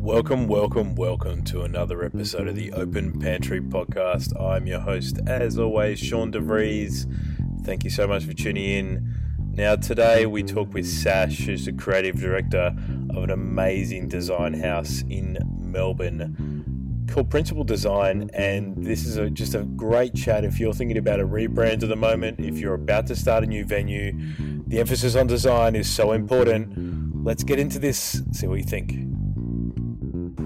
Welcome, welcome, welcome to another episode of the Open Pantry Podcast. I'm your host, as always, Sean DeVries. Thank you so much for tuning in. Now, today we talk with Sash, who's the creative director of an amazing design house in Melbourne called Principle Design. And this is a, just a great chat if you're thinking about a rebrand at the moment, if you're about to start a new venue. The emphasis on design is so important. Let's get into this, see what you think.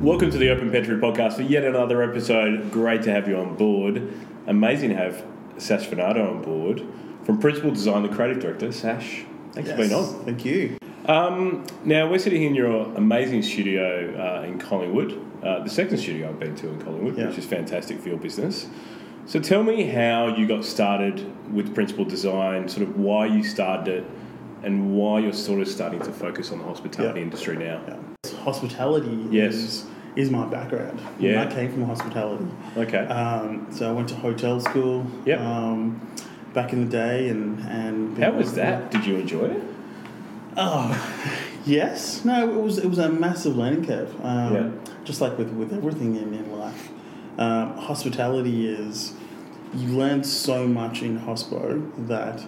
Welcome to the Open Pantry Podcast for yet another episode. Great to have you on board. Amazing to have Sash Fernando on board from Principle Design, the creative director. Sash, thanks for being on. Thank you. Um, now, we're sitting here in your amazing studio uh, in Collingwood, uh, the second studio I've been to in Collingwood, Yeah. which is fantastic for your business. So, tell me how you got started with Principle Design, sort of why you started it, and why you're sort of starting to focus on the hospitality Yeah. industry now. Yeah. Hospitality Yes. is, is my background. Yeah. I came from hospitality. Okay. Um, so I went to hotel school Yep. um, back in the day and... and how was that? Did you enjoy it? Oh, yes. No, it was it was a massive learning curve. Um, Yeah. Just like with, with everything in, in life. Um, hospitality is... You learn so much in hospo that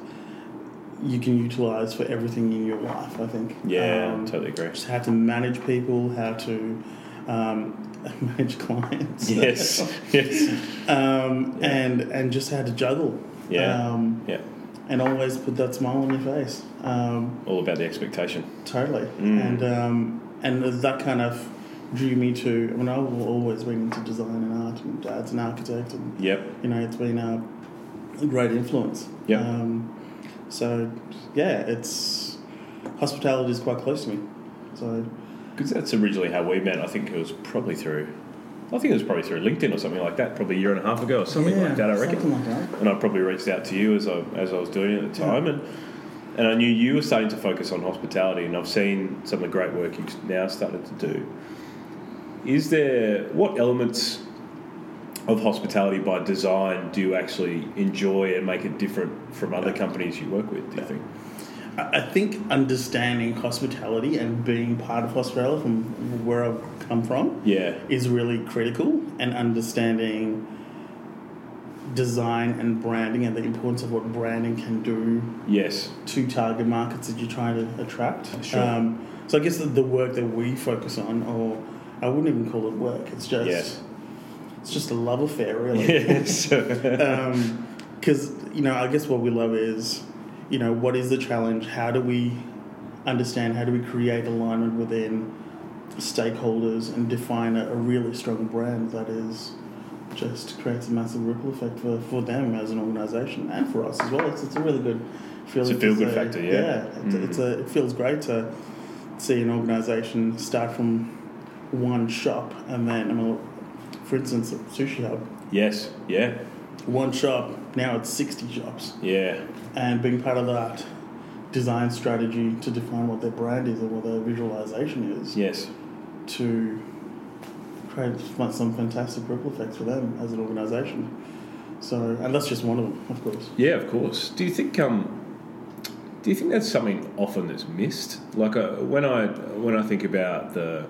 you can utilize for everything in your life, I think. Yeah, Um, totally agree. just how to manage people, how to um, manage clients. Yes, yes. um, Yeah. and and just how to juggle. Yeah. Um, Yeah, and always put that smile on your face. Um, all about the expectation. totally. Mm. And um, and that kind of drew me to. I mean, I've always been into design and art. And Dad's an architect, and Yep. you know, it's been a, a great influence. Yeah. Um, so yeah, it's hospitality is quite close to me. So Because that's originally how we met. I think it was probably through, I think it was probably through LinkedIn or something like that, probably a year and a half ago or something yeah, like that, I reckon. Something like that. And I probably reached out to you as I, as I was doing it at the Yeah. time. And, and I knew you were starting to focus on hospitality, and I've seen some of the great work you've now started to do. Is there, what elements of hospitality by design do you actually enjoy and make it different from other companies you work with, do you think? I think understanding hospitality and being part of hospitality from where I've come from Yeah. is really critical, and understanding design and branding and the importance of what branding can do Yes. to target markets that you're trying to attract. Sure. Um, so I guess the, the work that we focus on, or I wouldn't even call it work. It's just Yes. it's just a love affair, really. Yes. because you know i guess what we love is you know what is the challenge how do we understand how do we create alignment within stakeholders and define a, a really strong brand that is just creates a massive ripple effect for, for them as an organization and for us as well it's, it's a really good feeling It's a feel-good factor, yeah. yeah it's, Mm. it's a, it feels great to see an organization start from one shop and then I mean, for instance sushi hub yes. Yeah. one shop, now it's 60 jobs. Yeah. And being part of that design strategy to define what their brand is and what their visualization is Yes. to create some fantastic ripple effects for them as an organization. So, and that's just one of them, of course. Yeah, of course. Do you think um, do you think that's something often that's missed? Like uh, when I when I think about the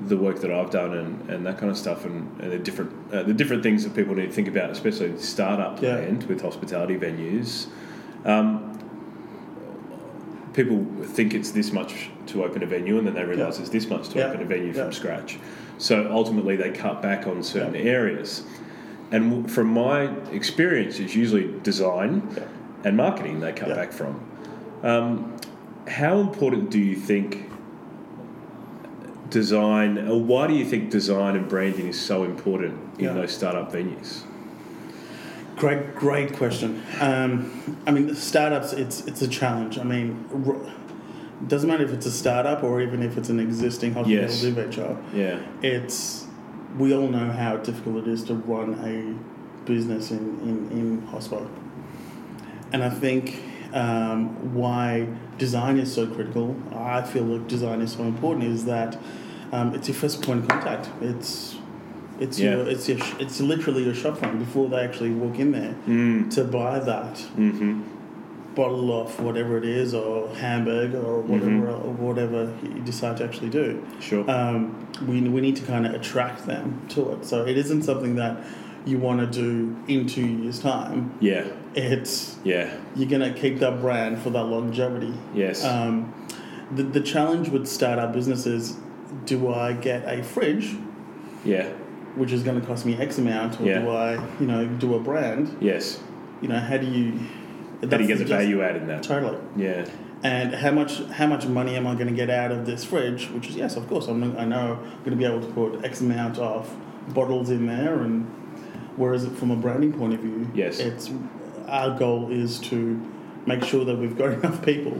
the work that I've done and, and that kind of stuff and, and the different uh, the different things that people need to think about, especially startup Yeah. land with hospitality venues. Um, people think it's this much to open a venue, and then they realise Yeah. it's this much to Yeah. open a venue from scratch. So ultimately, they cut back on certain areas. And from my experience, it's usually design and marketing they cut back from. Um, how important do you think design, or why do you think design and branding is so important in Yeah. those startup venues? Great, great question. Um, I mean, startups, it's it's a challenge. I mean, r- it doesn't matter if it's a startup or even if it's an existing Yes. hospitality venture. Yeah, it's we all know how difficult it is to run a business in, in, in hospo. And I think um, why design is so critical, I feel like design is so important, is that um, it's your first point of contact. It's it's Yeah. your it's your sh- it's literally your shop front before they actually walk in there Mm. to buy that hmm bottle of whatever it is, or hamburger, or whatever, Mhm. or whatever you decide to actually do. Sure. Um, we we need to kind of attract them to it. So it isn't something that you want to do in two years' time. yeah. It's Yeah. you're gonna keep that brand for that longevity. Yes. Um, the, the challenge with startup businesses do I get a fridge, yeah. which is going to cost me X amount, or Yeah. do I, you know, do a brand? Yes. You know, how do you? How do you get the value out in that? Totally. Yeah. And how much how much money am I going to get out of this fridge? Which is yes, of course, I'm I know I'm going to be able to put X amount of bottles in there, and whereas from a branding point of view, Yes. it's our goal is to make sure that we've got enough people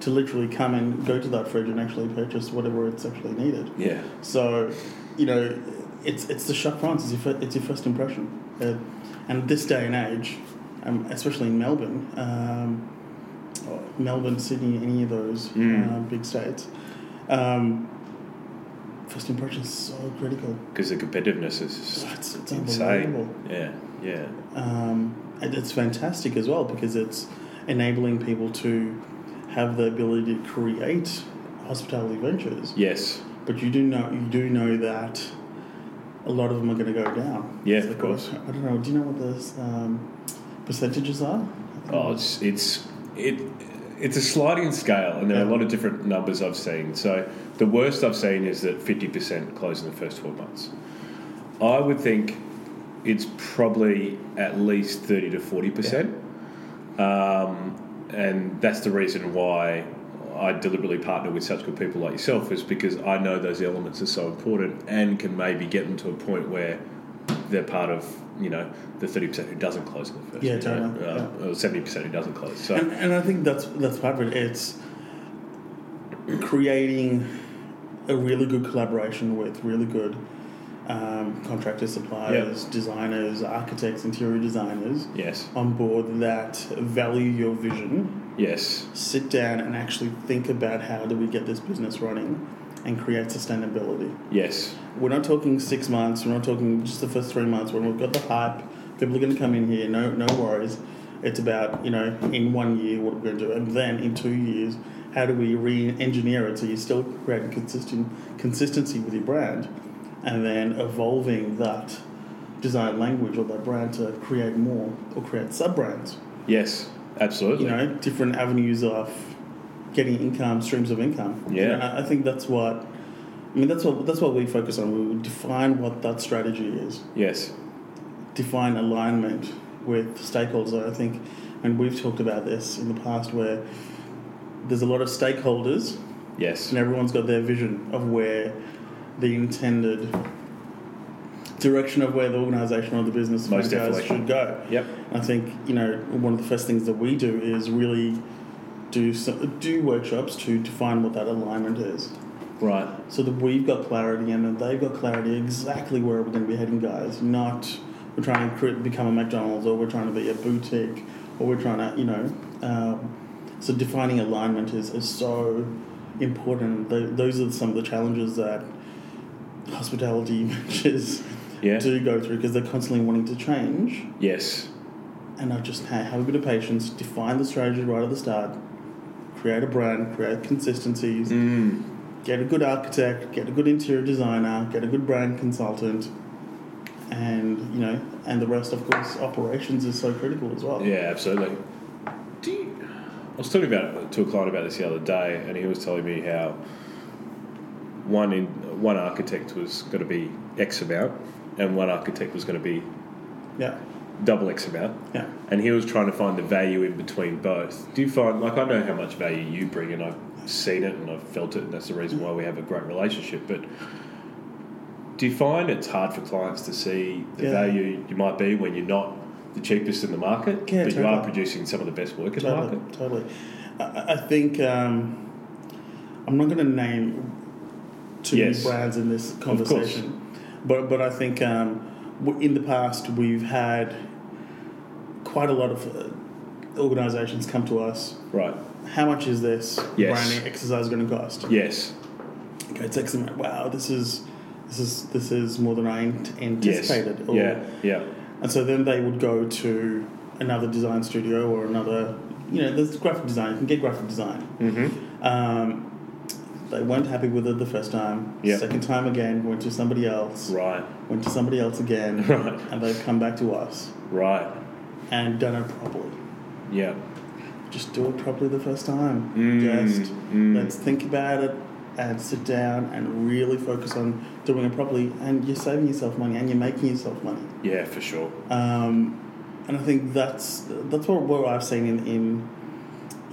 to literally come and go to that fridge and actually purchase whatever it's actually needed. Yeah. So, you know, it's it's the shock France. It's your, it's your first impression, uh, and this day and age, um, especially in Melbourne, um, Melbourne, Sydney, any of those Mm. uh, big states, um, first impression is so critical. Because the competitiveness is It's, it's insane. Yeah. Yeah. Um, and it's fantastic as well because it's enabling people to have the ability to create hospitality ventures. Yes. But you do know you do know that a lot of them are going to go down. Yeah, So, of course. I don't know. Do you know what the um, percentages are? Oh, it's it's it it's a sliding scale, and there are a lot of different numbers I've seen. So the worst I've seen is that fifty percent close in the first twelve months. I would think it's probably at least thirty to forty percent, um, and that's the reason why. I deliberately partner with such good people like yourself is because I know those elements are so important and can maybe get them to a point where they're part of you know the thirty percent who doesn't close in the first. Yeah, totally, uh, seventy percent who doesn't close. So And, and I think that's that's part of it. It's creating a really good collaboration with really good um, contractors, suppliers, designers, architects, interior designers yes, on board that value your vision. Yes, sit down and actually think about how do we get this business running and create sustainability. yes, We're not talking six months, we're not talking just the first three months when we've got the hype, people are going to come in here, no, no worries. It's about, you know, in one year, what we're going to do. And then in two years, how do we re engineer it so you still create consistent consistency with your brand and then evolving that design language or that brand to create more or create sub brands yes, absolutely. you know, different avenues of getting income, streams of income. Yeah. And I I think that's what. I mean, that's what that's what we focus on. We define what that strategy is, yes, define alignment with stakeholders. I think, and we've talked about this in the past, where there's a lot of stakeholders, yes, and everyone's got their vision of where the intended direction of where the organisation or the business Most should go. yep, I think you know one of the first things that we do is really do some, do workshops to define what that alignment is, right, so that we've got clarity and they've got clarity exactly where we're going to be heading, guys. Not we're trying to cre- become a McDonald's or we're trying to be a boutique or we're trying to you know. Um, so defining alignment is, is so important. Th those are some of the challenges that hospitality ventures yeah, do go through because they're constantly wanting to change yes, and I just ha- have a bit of patience, define the strategy right at the start, create a brand, create consistencies, mm, get a good architect, get a good interior designer, get a good brand consultant, and you know, and the rest, of course, operations is so critical as well. yeah, absolutely. Do you, I was talking about to a client about this the other day, and he was telling me how one in one architect was going to be X amount, and one architect was going to be yeah, double X amount. yeah. and he was trying to find the value in between both. Do you find, like, I know how much value you bring, and I've seen it and I've felt it, and that's the reason why we have a great relationship. But do you find it's hard for clients to see the Yeah. value you might be when you're not the cheapest in the market, Yeah, but you are producing some of the best work in the market? totally. I, I think um, I'm not going to name too Yes. many brands in this conversation, but but I think um, in the past we've had quite a lot of uh, organisations come to us. Right. How much is this Yes. branding exercise going to cost? Yes. Okay, it's X amount. Wow, this is this is this is more than I ant- Yes. anticipated. Or- Yeah. Yeah. and so then they would go to another design studio or another you know, there's graphic design. You can get graphic design. Mm-hmm. Um, they weren't happy with it the first time. Yeah. Second time again, went to somebody else. Right. Went to somebody else again. Right. And they've come back to us Right. and done it properly. Yeah. Just do it properly the first time. Mm, Just mm. let's think about it and sit down and really focus on doing it properly. And you're saving yourself money and you're making yourself money. Yeah, for sure. Um, and I think that's that's what, what I've seen in in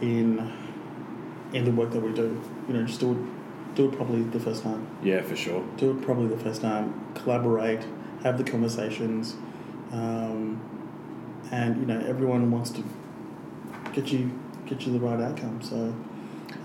in in the work that we do. You know, just do it do it properly the first time. Yeah, for sure. Do it properly the first time. Collaborate, have the conversations, um, and you know everyone wants to get you get you the right outcome. So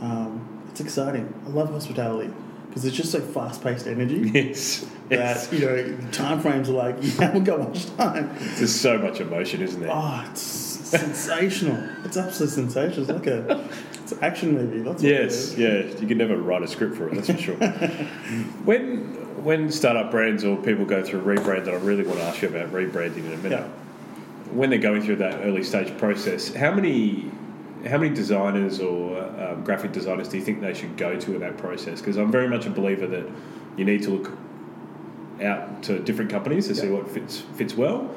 um, it's exciting. I love hospitality because it's just so fast paced energy. Yes. Yes. That you know, time frames are like you haven't got much time. There's so much emotion, isn't there? Oh, it's sensational. It's absolutely sensational. It's like a it's an action movie. That's Yes, yeah, you can never write a script for it. That's for sure. when when startup brands or people go through rebrand, that I really want to ask you about rebranding in a minute. Yeah. When they're going through that early stage process, how many how many designers or um, graphic designers do you think they should go to in that process? Because I'm very much a believer that you need to look out to different companies to see what fits fits well.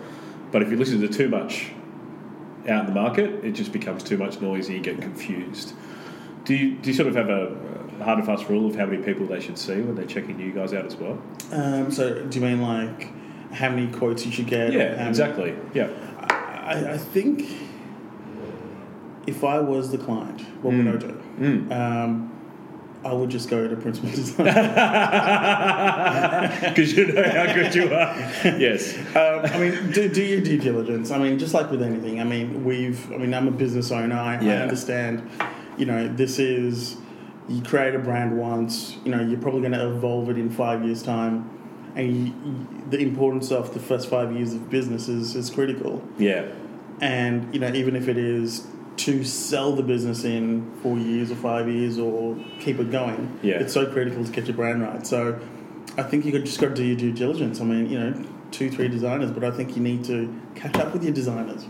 But if you listen to too much out in the market, it just becomes too much noise and you get confused. Do you, do you sort of have a hard and fast rule of how many people they should see when they're checking you guys out as well? Um, so, do you mean like how many quotes you should get? Yeah, many- exactly. Yeah. I, I think if I was the client, what Mm. would I do? Mm. Um, I would just go to principle design. Because you know how good you are. Yes. um, I mean, do, do your due diligence. I mean, just like with anything. I mean, we've. I mean, I'm a business owner. I, I understand. You know, this is you create a brand once. You know, you're probably going to evolve it in five years' time, and you, the importance of the first five years of business is, is critical. Yeah. And you know, even if it is to sell the business in four years or five years or keep it going, Yeah. it's so critical to get your brand right. So I think you could just got to do your due diligence. I mean, you know, two, three designers, but I think you need to catch up with your designers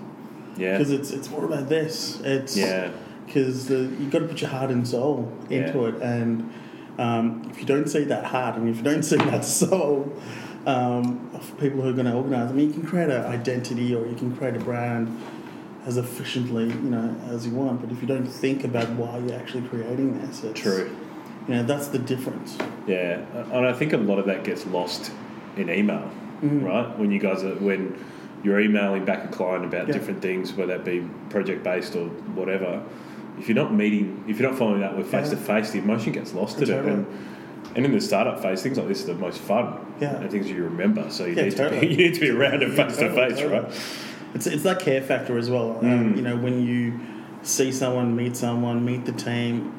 Yeah. because it's it's more about this. It's Yeah. because you've got to put your heart and soul into Yeah. it, and um, if you don't see that heart and if you don't see that soul um, of people who are going to organize, I mean, you can create an identity or you can create a brand as efficiently, you know, as you want. But if you don't think about why you're actually creating this, it's, True. You know, that's the difference. Yeah, and I think a lot of that gets lost in email, Mhm. right? When you guys are when you're emailing back a client about Yeah. different things, whether that be project based or whatever. If you're not meeting, if you're not following that with face to face, the emotion gets lost in it. And, and in the startup phase, things like this are the most fun. Yeah. And things you remember. So you Yeah, need to be you need to be around it face to face, right? It's, it's that care factor as well. Um, Mm. you know, when you see someone, meet someone, meet the team,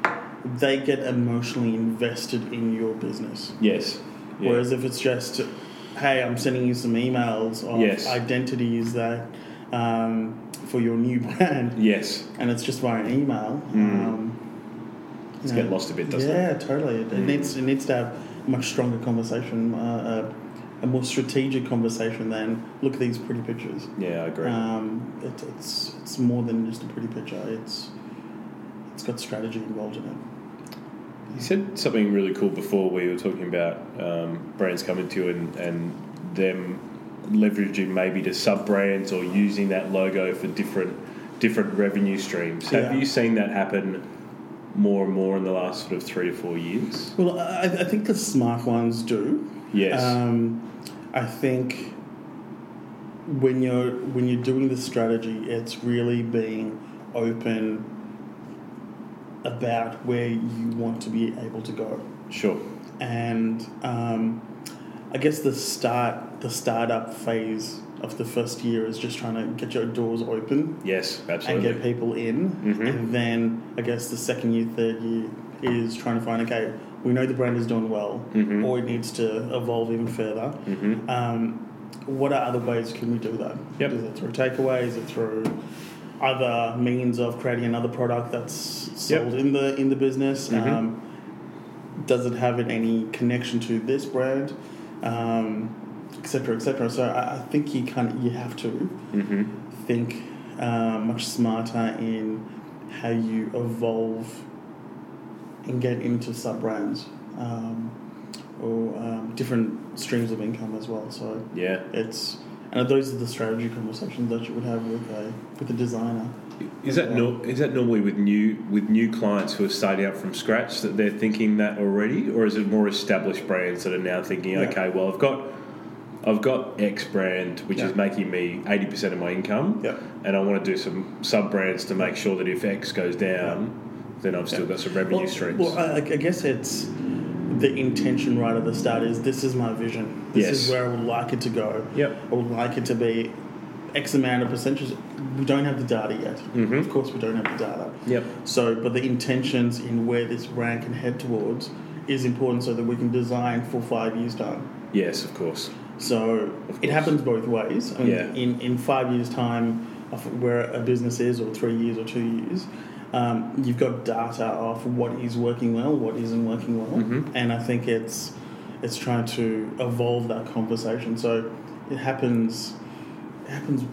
they get emotionally invested in your business. Yes. Yeah. Whereas if it's just, hey, I'm sending you some emails of Yes. identities that um, for your new brand, yes. and it's just via an email. Mm. Um, It's know, get lost a bit, doesn't it? yeah, totally. It, Mm. needs it needs to have a much stronger conversation, uh, a, a more strategic conversation than look at these pretty pictures. Yeah, I agree. Um, it, it's it's more than just a pretty picture. It's it's got strategy involved in it. You said something really cool before where you were talking about um, brands coming to you and, and them leveraging maybe to sub brands or using that logo for different different revenue streams. Have Yeah. you seen that happen more and more in the last sort of three to four years? Well, I, I think the smart ones do. Yes. Um, I think when you're when you're doing the strategy, it's really being open about where you want to be able to go. sure. and um, I guess the start the startup phase of the first year is just trying to get your doors open Yes, absolutely. and get people in, Mhm. and then I guess the second year, third year is trying to find okay, we know the brand is doing well, Mhm. or it needs to evolve even further. Mhm. Um, what are other ways can we do that? Yep. Is it through takeaways? Is it through other means of creating another product that's Yep. sold in the in the business? Mhm. Um, does it have any connection to this brand, um, et cetera, et cetera? So I, I think you kind of you have to Mhm. think uh, much smarter in how you evolve and get into sub brands um, or um, different streams of income as well. So Yeah. it's and those are the strategy conversations that you would have with a with a designer. Is that no, is that normally with new with new clients who are starting out from scratch that they're thinking that already, or is it more established brands that are now thinking, Yeah. okay, well I've got I've got X brand which is making me eighty percent of my income, Yeah. and I want to do some sub brands to make sure that if X goes down, then I've still got some revenue well, streams. Well, I, I guess it's the intention right at the start is this is my vision. This Yes. is where I would like it to go. Yep. I would like it to be X amount of percentages. We don't have the data yet. Mhm. Of course, we don't have the data. Yep. So, but the intentions in where this brand can head towards is important so that we can design for five years' time. Yes, of course. So Of it happens both ways. I mean, Yeah. In in five years' time, where a business is, or three years, or two years, um, you've got data of what is working well, what isn't working well, Mhm. and I think it's it's trying to evolve that conversation. So it happens. It happens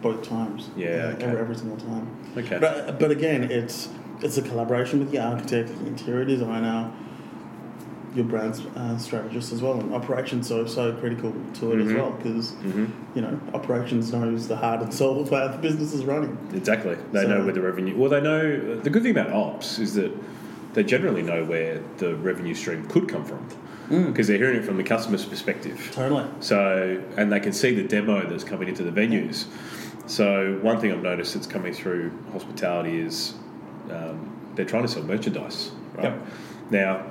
both times. Yeah, okay. every, every single time. Okay. But but again, it's it's a collaboration with the architect, the interior designer, your brand uh, strategist as well, and operations so so critical to it as Mhm. well because hmm you know operations knows the heart and soul of how the business is running. Exactly. They So- know where the revenue. Well, they know the good thing about ops is that they generally know where the revenue stream could come from because they're hearing it from the customer's perspective. Totally. So, and they can see the demo that's coming into the venues. So, one thing I've noticed that's coming through hospitality is um, they're trying to sell merchandise. Right Yep. now,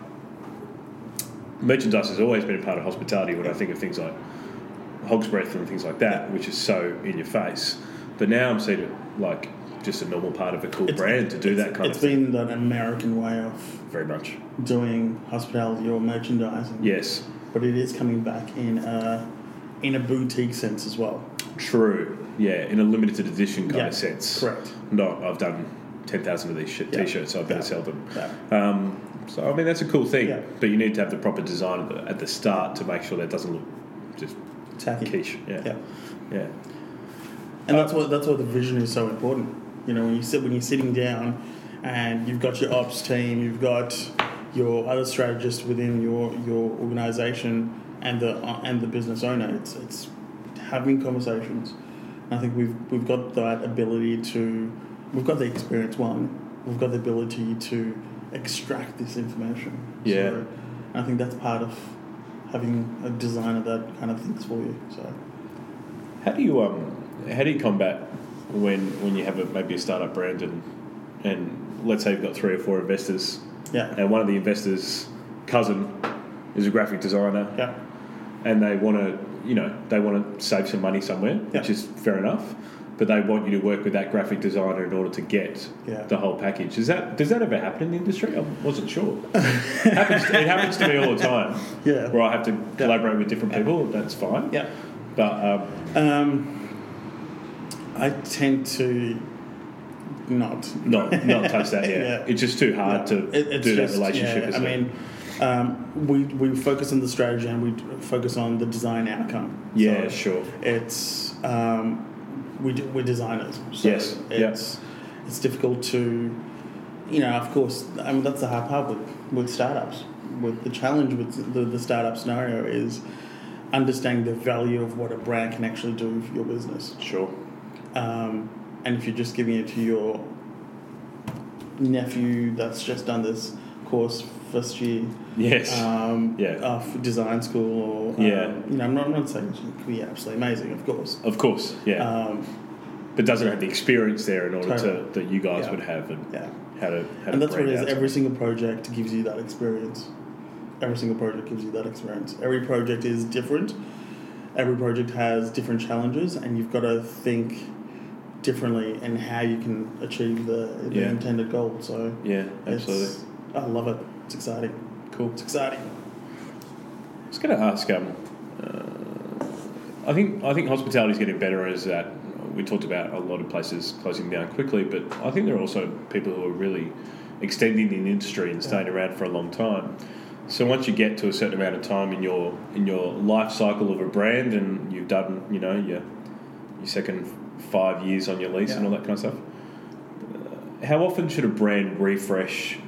merchandise has always been a part of hospitality. When I think of things like Hog's Breath and things like that, which is so in your face, but now I'm seeing it like just a normal part of a cool It's- brand to do that kind of thing. It's been that American way of Very much. doing hospitality or merchandising, Yes. but it is coming back in a in a boutique sense as well. True. Yeah, in a limited edition kind Yeah, of sense. Correct. Not, I've done 10,000 of these Yeah. t-shirts, so I better Yeah. sell them. Yeah. Um, so, I mean, that's a cool thing, Yeah. but you need to have the proper design at the, at the start to make sure that doesn't look just Tacky. quiche. Yeah. Yeah. Yeah. And that's what that's why the vision is so important. You know, when you sit when you're sitting down and you've got your ops team, you've got your other strategists within your your organization and the uh, and the business owner. It's it's having conversations. And I think we've we've got that ability to we've got the experience one. We've got the ability to extract this information. Yeah. So I think that's part of having a designer that kind of thinks for you. So How do you um how do you combat when when you have a, maybe a startup brand and and let's say you've got three or four investors yeah. and one of the investors' cousin is a graphic designer Yeah. and they want to, you know, they want to save some money somewhere, which is fair enough. But they want you to work with that graphic designer in order to get Yeah. the whole package. Is that does that ever happen in the industry? I wasn't sure. happens it happens to me all the time. Yeah. Where I have to collaborate with different people. That's fine. Yeah. But um, Um, I tend to not. not not touch that. Yeah. Yeah. It's just too hard to It- it's do just- that relationship. yeah, I it? mean, um, we we focus on the strategy and we focus on the design outcome. yeah, So sure. It's um, we do, we're designers. So Yes, yeah. It's it's difficult to, you know. Of course, I mean that's the hard part with with startups. With the challenge with the, the startup scenario is understanding the value of what a brand can actually do for your business. Sure. Um, and if you're just giving it to your nephew that's just done this course first year Yes. um, Yeah. of design school or um, Yeah. you know I'm not, I'm not saying it could be absolutely amazing of course of course. Yeah. um, but doesn't have the experience there in order Totally. to that you guys Yeah. would have and yeah how to how and to that's what it is every single project gives you that experience every single project gives you that experience every project is different every project has different challenges and you've got to think differently and how you can achieve the, the Yeah. intended goal so Yeah, absolutely. I love it. It's exciting. Cool. It's exciting. I was going to ask. Um, uh, I think I think hospitality is getting better as that. We talked about a lot of places closing down quickly, but I think there are also people who are really extending the industry and staying around for a long time. So once you get to a certain amount of time in your in your life cycle of a brand, and you've done you know your your second five years on your lease and all that kind of stuff, uh, how often should a brand refresh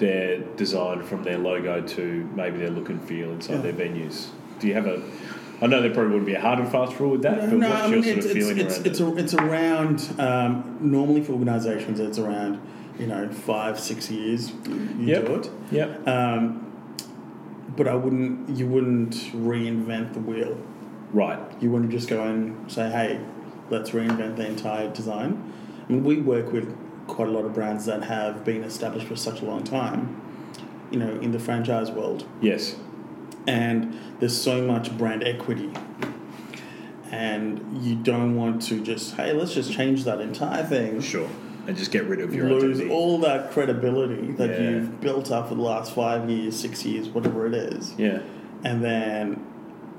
their design from their logo to maybe their look and feel inside Yeah. their venues? Do you have a? I know there probably wouldn't be a hard and fast rule with that, but no, what's I your mean sort it's of it's feeling it's around it's, it? a, it's around um, normally for organisations it's around you know five six years you Yep. do it. Yep. Um, but I wouldn't you wouldn't reinvent the wheel. Right. You wouldn't just go and say, hey, let's reinvent the entire design. I mean, we work with quite a lot of brands that have been established for such a long time, you know, in the franchise world. Yes. And there's so much brand equity. And you don't want to just, hey, let's just change that entire thing. Sure. And just get rid of your Lose identity. all that credibility that Yeah. you've built up for the last five years, six years, whatever it is. yeah. and then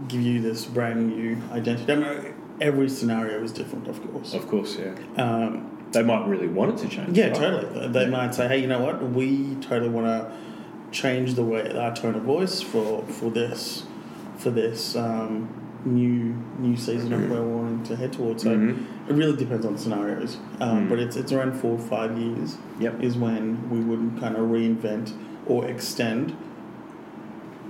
give you this brand new identity. I mean, every scenario is different, of course. Of course. Yeah. Um, They might really want it to change. yeah, right? totally. They might say, "Hey, you know what? We totally want to change the way our tone of voice for for this for this um, new new season of where we're wanting to head towards." So Mhm. it really depends on scenarios, um, Mm. but it's it's around four or five years Yep. is when we would kind of reinvent or extend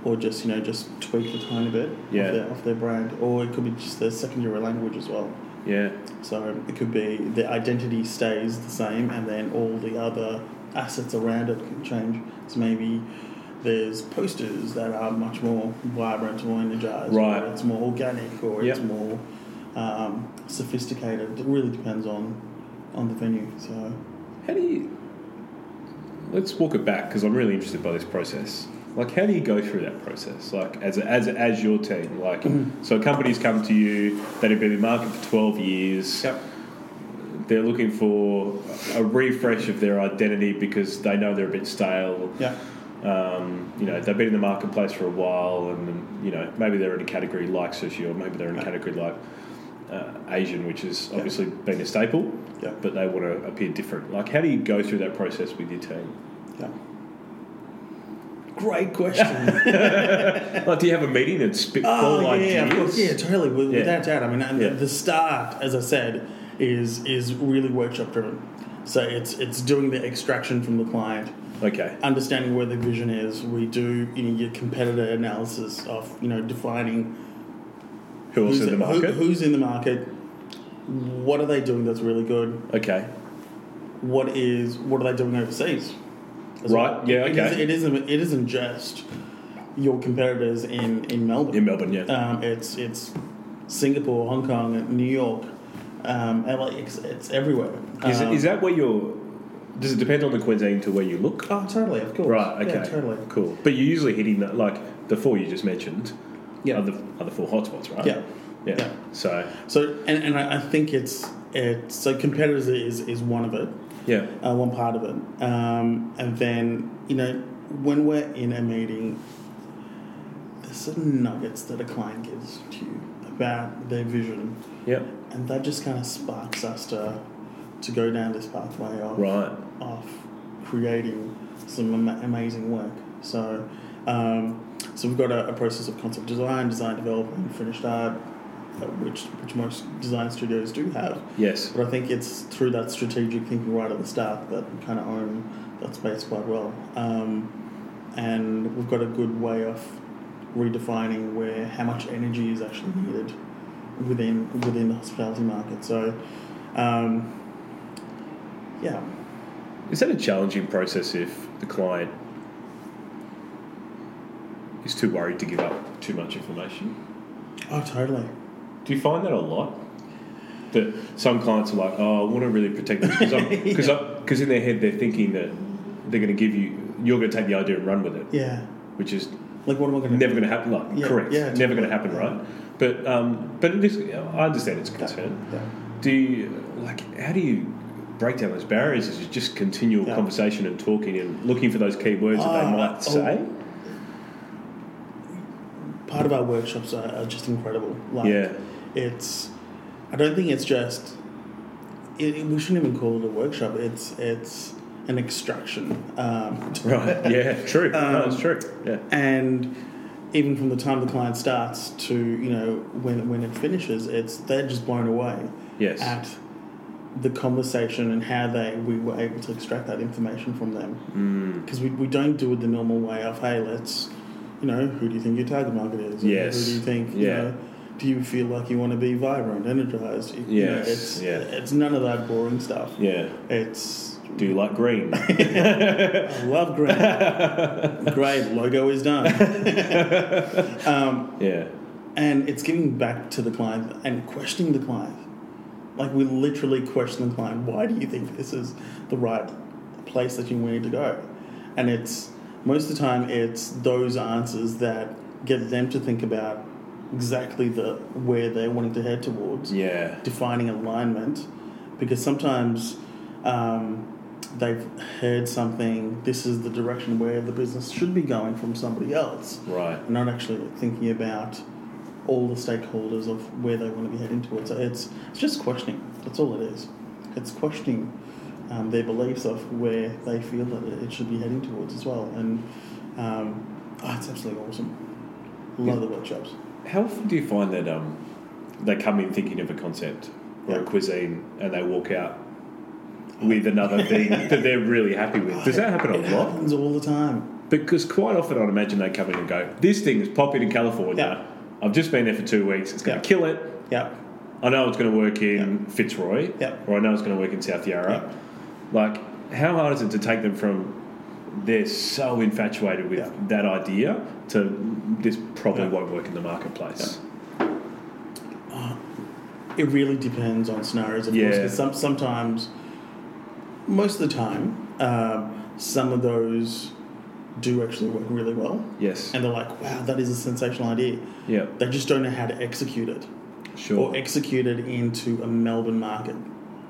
or just you know just tweak a tiny bit Yeah. of, their, of their brand or it could be just their secondary language as well Yeah. so it could be the identity stays the same and then all the other assets around it can change so maybe there's posters that are much more vibrant or energized Right. or it's more organic or Yep. it's more um, sophisticated it really depends on on the venue so How do you? Let's walk it back because I'm really interested by this process. Like, how do you go through that process? Like, as as as your team, like, Mm-hmm. so companies come to you that have been in the market for 12 years. Yep. They're looking for a refresh of their identity because they know they're a bit stale. yeah Um, you know, they've been in the marketplace for a while, and you know, maybe they're in a category like sushi, or maybe they're in a category like uh, Asian, which has Yeah. obviously been a staple yeah but they want to appear different. Like, how do you go through that process with your team? Yeah. Great question. Like, do you have a meeting and spitball oh, yeah, ideas? yeah. Yeah, totally. With, Yeah. Without doubt. I mean, and Yeah. the start, as I said, is is really workshop driven. So it's it's doing the extraction from the client, Okay. understanding where the vision is. We do you know your competitor analysis of you know defining Who who's, in the who- market? who's in the market, what are they doing that's really good, okay. what is what are they doing overseas? Right, well. yeah, It okay. is- it isn't it isn't just your competitors in in Melbourne. In Melbourne, yeah. Um, it's it's Singapore, Hong Kong, New York, um, LA. It's, it's everywhere. is, Um, is that where you're? Does it depend on the cuisine to where you look? Oh, totally. Of course. Right. Okay. Yeah, totally. Cool. But you're usually hitting that like the four you just mentioned. Yeah. Are the are the four hotspots, right? Yeah. Yeah. Yeah. So So, and, and I think it's it's so competitors is is one of it, yeah. uh, one part of it, um, and then you know when we're in a meeting, there's certain nuggets that a client gives to you about their vision, Yep. and that just kind of sparks us to to go down this pathway of Right. of creating some ama- amazing work. So, um, so we've got a, a process of concept design, design development, finished art, which which most design studios do have. Yes. But I think it's through that strategic thinking right at the start that we kind of own that space quite well. Um, and we've got a good way of redefining where how much energy is actually needed within within the hospitality market. So, um, yeah. Is that a challenging process if the client is too worried to give up too much information? Oh, totally. Do you find that a lot? That some clients are like, oh, I want to really protect this because because in their head they're thinking that they're going to give you, you're going to take the idea and run with it, Yeah. which is Like, what am I going to never going to happen. Like, Yeah, correct, yeah, never going to happen, yeah. right? But um, but I understand it's a concern. Yeah. Do you like how do you break down those barriers? Is it just continual Yeah. conversation and talking and looking for those key words that they Ah, might oh. say? Part of our workshops are, are just incredible. Like, Yeah. It's, I don't think it's just, it, it- we shouldn't even call it a workshop. It's, it's an extraction. Um, Right. Yeah. True. no, Um, it's true. Yeah. and even from the time the client starts to you know when when it finishes, it's they're just blown away Yes. at the conversation and how they we were able to extract that information from them Mm. because we, we don't do it the normal way of hey let's you know who do you think your target market is Yes. who do you think you Yeah. know, do you feel like you want to be vibrant energized You know, it's yeah. it's none of that boring stuff Yeah. it's Do you like green? I love green great logo is done um, yeah. and it's giving back to the client and questioning the client. Like we literally question the client. Why do you think this is the right place that you need to go? And it's most of the time it's those answers that get them to think about exactly the where they're wanting to head towards, Yeah. defining alignment, because sometimes. Um, They've heard something. This is the direction where the business should be going from somebody else Right. and not actually thinking about all the stakeholders of where they want to be heading towards. So it's it's just questioning. That's all it is. It's questioning um, their beliefs of where they feel that it should be heading towards as well. And um, oh, it's absolutely awesome. Love the workshops. How often do you find that um, they come in thinking of a concept or a cuisine and they walk out with another thing that they're really happy with? Does that happen a It lot? happens all the time. Because quite often I'd imagine they come in and go, "This thing is popping in California. Yeah. I've just been there for two weeks. It's going Yeah. to kill it. Yeah, I know it's going to work in Fitzroy, Yeah. or I know it's going to work in South Yarra. Like, how hard is it to take them from they're so infatuated with Yeah. that idea to this probably Yeah. won't work in the marketplace? it really depends on scenarios. Of Yeah. course, 'cause some sometimes, most of the time, um, some of those do actually work really well. Yes. and they're like, wow, that is a sensational idea. Yeah. They just don't know how to execute it Sure. or execute it into a Melbourne market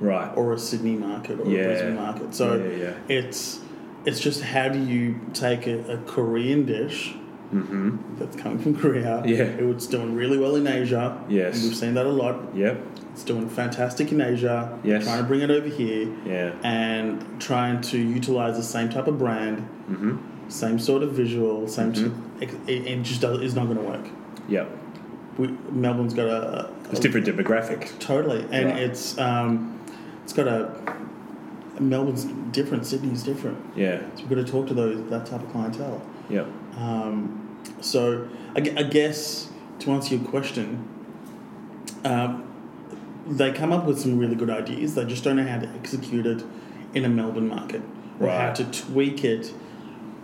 right. or a Sydney market or Yeah. a Brisbane market. So Yeah, yeah, it's it's just how do you take a, a Korean dish Mm-hmm. that's coming from Korea? Yeah. it's doing really well in Asia. Yes. we've seen that a lot. Yep. It's doing fantastic in Asia. Yes. trying to bring it over here Yeah. and trying to utilize the same type of brand, Mm-hmm. same sort of visual, same. Mhm. It, it it just does, is not going to work. Yep. we, Melbourne's got a, It's different demographic. totally, and Right. it's um, it's got a Melbourne's different, Sydney's different. Yeah. So we've got to talk to those that type of clientele. Yeah. Um, so I, I guess to answer your question, um, they come up with some really good ideas. They just don't know how to execute it in a Melbourne market or how to tweak it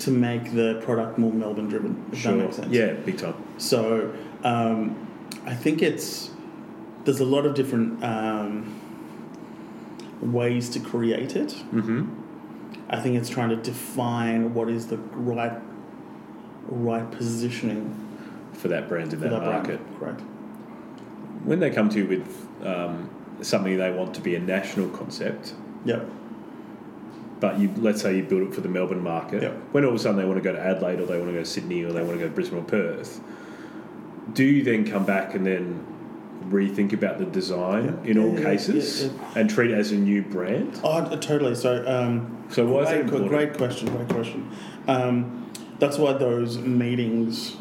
to make the product more Melbourne driven. If Sure. that makes sense. Yeah. Big time. So um, I think it's there's a lot of different um, ways to create it. Mm-hmm. I think it's trying to define what is the right right positioning For that brand in that, that market. brand. Correct. When they come to you with um, something they want to be a national concept, Yep. but you let's say you build it for the Melbourne market. Yep. When all of a sudden they want to go to Adelaide or they want to go to Sydney or they want to go to Brisbane or Perth, do you then come back and then rethink about the design in all cases and treat it as a new brand? Oh, totally. So, um, So why is great, that important? great question. Great question. Um, that's why those meetings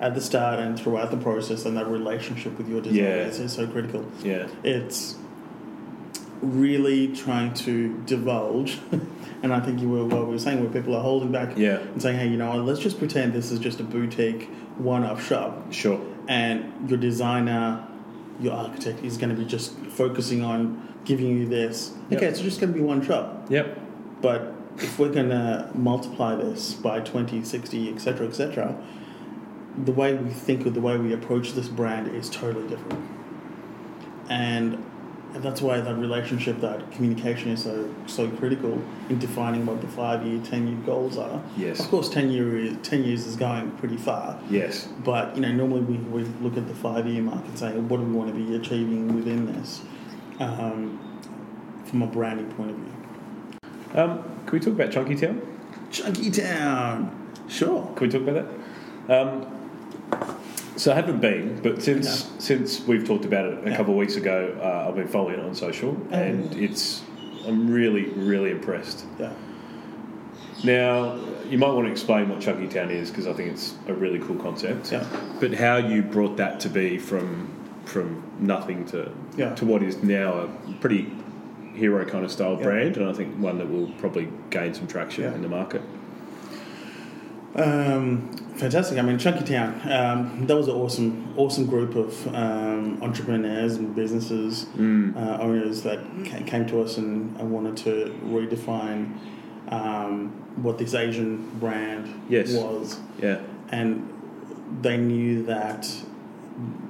at the start and throughout the process and that relationship with your designers Yeah. is so critical. Yeah. It's really trying to divulge, and I think you were what we were saying, where people are holding back Yeah. and saying, "Hey, you know, what, let's just pretend this is just a boutique one-off shop." Sure. And your designer, your architect is going to be just focusing on giving you this. Yep. Okay, it's just going to be one shop. Yep. But if we're going to multiply this by 20, 60, etc., etc., the way we think or the way we approach this brand is totally different. And and that's why that relationship, that communication is so so critical in defining what the five year, ten year goals are. Yes. Of course, ten year is, ten years is going pretty far. Yes. But you know, normally we, we look at the five year mark and say, what do we want to be achieving within this, um, from a branding point of view. Um, can we talk about Chunky Town? Chunky Town, sure. Can we talk about that? Um, so I haven't been, but since Yeah. since we've talked about it a Yeah. couple of weeks ago, uh, I've been following it on social, Oh, and it's I'm really really impressed. Yeah, Now you might want to explain what Chunky Town is because I think it's a really cool concept. Yeah. But how you brought that to be from from nothing to Yeah. to what is now a pretty hero kind of style Yeah. brand, and I think one that will probably gain some traction Yeah. in the market. Um, fantastic. I mean, Chunky Town. Um, that was an awesome, awesome group of um, entrepreneurs and businesses Mm. uh, owners that ca- came to us and, and wanted to redefine um, what this Asian brand Yes. was, Yeah, and they knew that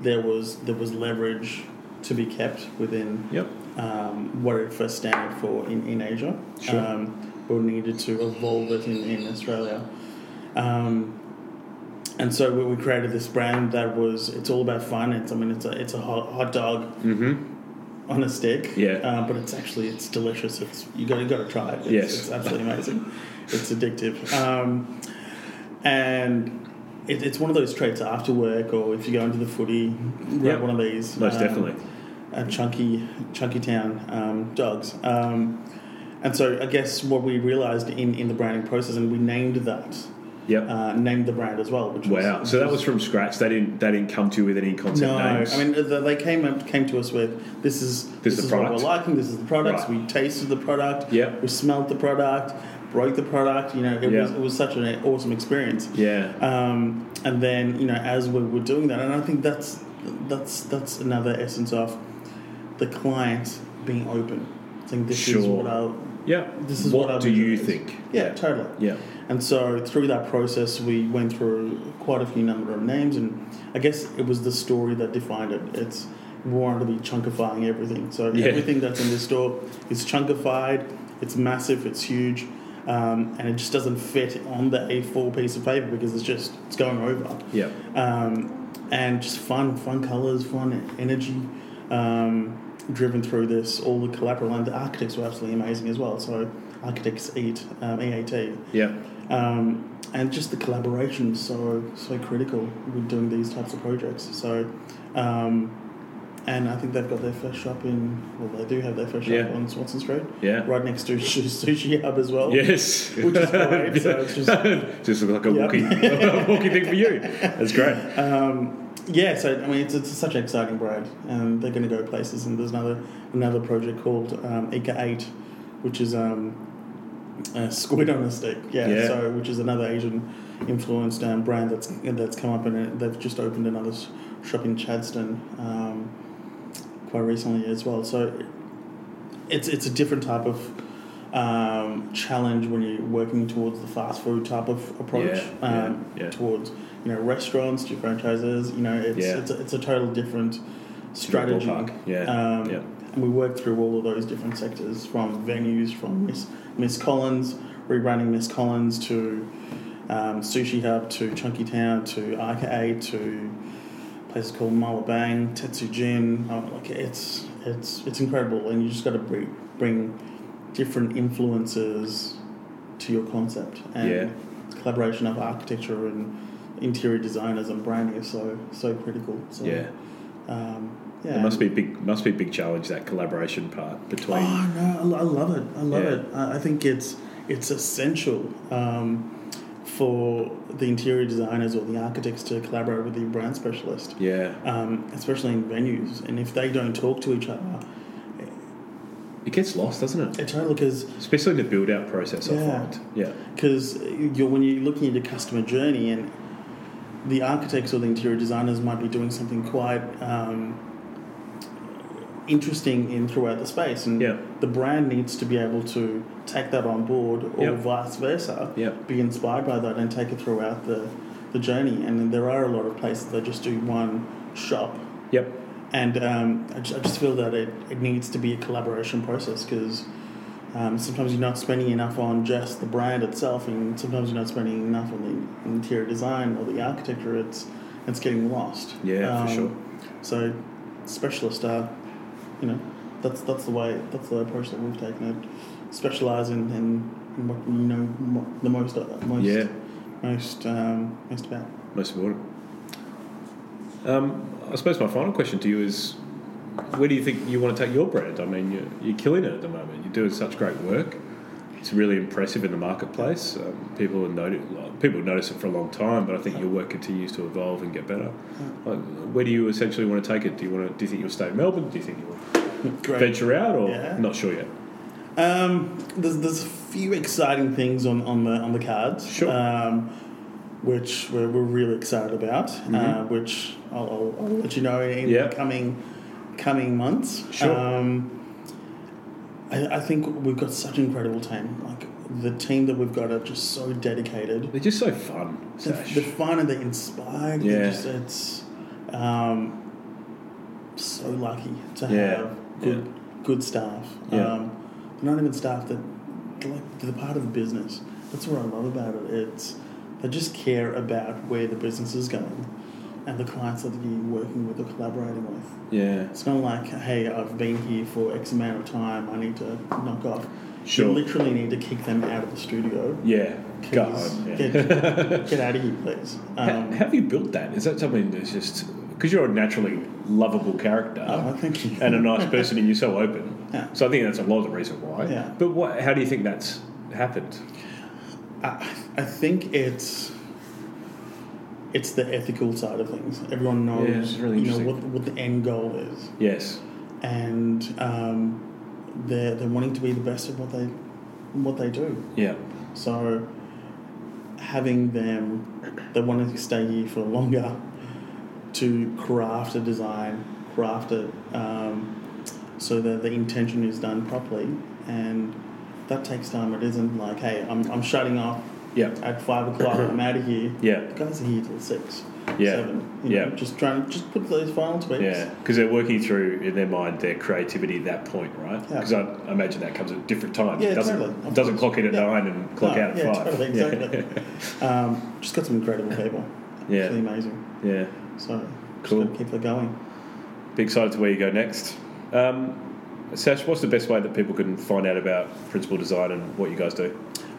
there was there was leverage to be kept within yep, um, what it first standard for in, in Asia. Sure. Um, but we needed to evolve it in, in Australia. Um, and so we, we created this brand that was it's all about fun. It's I mean it's a it's a hot, hot dog mm-hmm. on a stick. Yeah. Uh, but it's actually it's delicious. It's you got you got to try it. It's, Yes. It's absolutely amazing. it's addictive. Um, and it, it's one of those traits after work or if you go into the footy, grab Yeah. one of these. most um, definitely. uh, chunky chunky town um, dogs. Um, and so I guess what we realised in, in the branding process, and we named that, Yep. uh, named the brand as well. Which was, wow. So that was from scratch. They didn't. They didn't come to you with any concept no. names. I mean th- they came up, came to us with this is This is is the what product. we're liking. This is the products. Right. We tasted the product. Yeah. We smelled the product. Broke the product. You know, it was it was such an awesome experience. yeah. Um, and then you know, as we were doing that, and I think that's that's that's another essence of the client being open, I think this is what I Yeah. this is what, what I do would you do. think? yeah totally. Yeah. And so through that process, we went through quite a few number of names, and I guess it was the story that defined it. It's we wanted to be chunkifying everything. So Yeah. everything that's in this store is chunkified. It's massive. It's huge. Um, and it just doesn't fit on the A4 piece of paper because it's just it's going over Yeah. um, and just fun, fun colors, fun energy, um, driven through this. All the collateral and the architects were absolutely amazing as well. So architects eat um, EAT, Yeah. um, and just the collaboration so so critical with doing these types of projects. So. Um, and I think they've got their first shop in. Well, they do have their first shop Yeah. on Swanston Street, Yeah. right next to Sushi Hub as well. Yes. Which is great, so it's just- just like a Yep. walking, walking thing for you. That's great. Um, yeah, so I mean, it's, it's such an exciting brand, and they're going to go places. And there's another another project called um, Ika Eight, which is um, a squid on a stick. Yeah, Yeah. so which is another Asian influenced um, brand that's that's come up, and they've just opened another shop in Chadstone um, quite recently as well. So it's it's a different type of um, challenge when you're working towards the fast food type of approach Yeah, yeah, um, yeah. towards you know restaurants to franchises. You know, it's Yeah. it's, a, it's a total different strategy. yeah, Um, yeah. And we work through all of those different sectors from venues, from Miss Miss Collins, rebranding Miss Collins to um, Sushi Hub to Chunky Town to Arcade to places called Malabang, Tetsujin. Oh, like it's it's it's incredible, and you just got to bring bring different influences to your concept and Yeah. collaboration of architecture and interior designers and branding is so so critical. So, Yeah. um, yeah. It must be big. Must be a big challenge that collaboration part between. Oh no, I I love it. I love Yeah. it. I I think it's it's essential um, for the interior designers or the architects to collaborate with the brand specialist, Yeah. um, especially in venues. And if they don't talk to each other, It gets lost, doesn't it? it's totally because Especially in the build out process. I Yeah. find. Yeah. because you're when you're looking at the customer journey and the architects or the interior designers might be doing something quite um, interesting in throughout the space and Yeah. the brand needs to be able to take that on board or Yep. vice versa Yep. be inspired by that and take it throughout the, the journey and there are a lot of places that just do one shop Yep. and um, I, just, I just feel that it, it needs to be a collaboration process because um, sometimes you're not spending enough on just the brand itself, and sometimes you're not spending enough on the interior design or the architecture. It's it's getting lost. Yeah, for sure. So specialists are, you know, that's that's the way that's the approach that we've taken. It specialize in, in, in what you know mo- the most uh, most Yeah. most um, most about. Most important. Um, I suppose my final question to you is, where do you think you want to take your brand? I mean, you're, you're killing it at the moment. You're doing such great work. It's really impressive in the marketplace. Um, people have noticed, people have noticed it for a long time, but I think your work continues to evolve and get better. Like, where do you essentially want to take it? Do you want to? Do you think you'll stay in Melbourne? Do you think you'll Great. venture out, or Yeah. not sure yet? Um, there's there's a few exciting things on, on the on the cards. Sure. Um, which we're, we're really excited about. Uh, which I'll, I'll, I'll let you know in Mm-hmm. The coming coming months. Sure. Um, I, I think we've got such an incredible team. Like the team that we've got are just so dedicated. They're just so fun, They're, they're fun and they're inspired. Yeah. They're just, it's um, so lucky to Yeah. have good good staff. Yeah. Um, they're not even staff that like they're part of the business. That's what I love about it. It's they just care about where the business is going and the clients that you're working with or collaborating with. yeah, It's not like, hey, I've been here for X amount of time. I need to knock off. Sure. You literally need to kick them out of the studio. yeah. Go Yeah. Get, get out of here, please. How, Um, how have you built that? Is that something that's just because you're a naturally lovable character oh, thank you. and a nice person, and you're so open? Yeah. So I think that's a lot of the reason why. Yeah. But what? How do you think that's happened? I, I think it's it's the ethical side of things. Everyone knows, Yeah, really you know, what what the end goal is, Yes. and um, they're they're wanting to be the best at what they what they do. Yeah. So having them, they want to stay here for longer to craft a design, craft it um, so that the intention is done properly, and that takes time. It isn't like, hey, I'm, I'm shutting off Yeah. at five o'clock. I'm out of here. Yeah. The guys are here till six, Yeah. seven. You know, Yeah. just trying to just put those final tweaks. Yeah, because they're working through in their mind their creativity at that point, right? Yeah. Because I imagine that comes at a different times. Yeah, it doesn't, totally, doesn't clock in at Yeah. nine and clock No, out at yeah, five. totally, Yeah. exactly. Um, just got some incredible people. Yeah. It's really amazing. yeah. So Cool. just keep it going. Be excited to where you go next. Um, Sash, what's the best way that people can find out about Principle Design and what you guys do?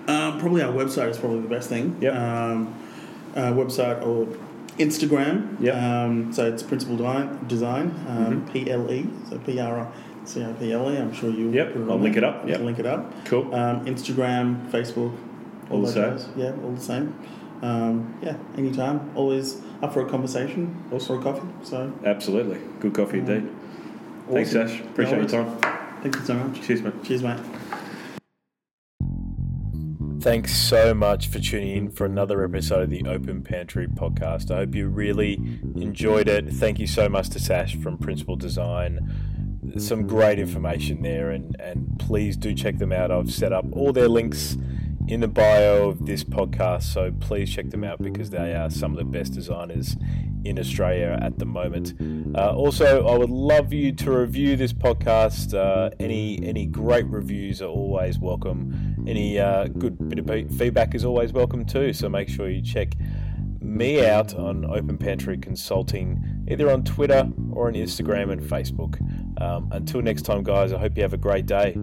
Um, probably our website is probably the best thing. Yep. Um, uh, website or Instagram. Yep. Um, so it's Principle Design, design um, Mhm. P L E. So P R C I P L E. I'm sure you'll. Yep, I'll link there. it up, You yep. Link it up. Cool. Um, Instagram, Facebook. All the same? jazz. Yeah, all the same. Um, yeah, anytime. Always up for a conversation. Also for a coffee. So Absolutely. Good coffee indeed. Thanks, awesome. Sash. Appreciate No your time. Thank you so much. Cheers, mate. Cheers, mate. Thanks so much for tuning in for another episode of the Open Pantry podcast. I hope you really enjoyed it. Thank you so much to Sash from Principle Design. Some great information there, and, and please do check them out. I've set up all their links in the bio of this podcast, so please check them out because they are some of the best designers in Australia at the moment. Uh, also, I would love you to review this podcast. Uh, any any great reviews are always welcome. Any uh, good bit of feedback is always welcome too. So make sure you check me out on Open Pantry Consulting, either on Twitter or on Instagram and Facebook. Um, until next time, guys, I hope you have a great day.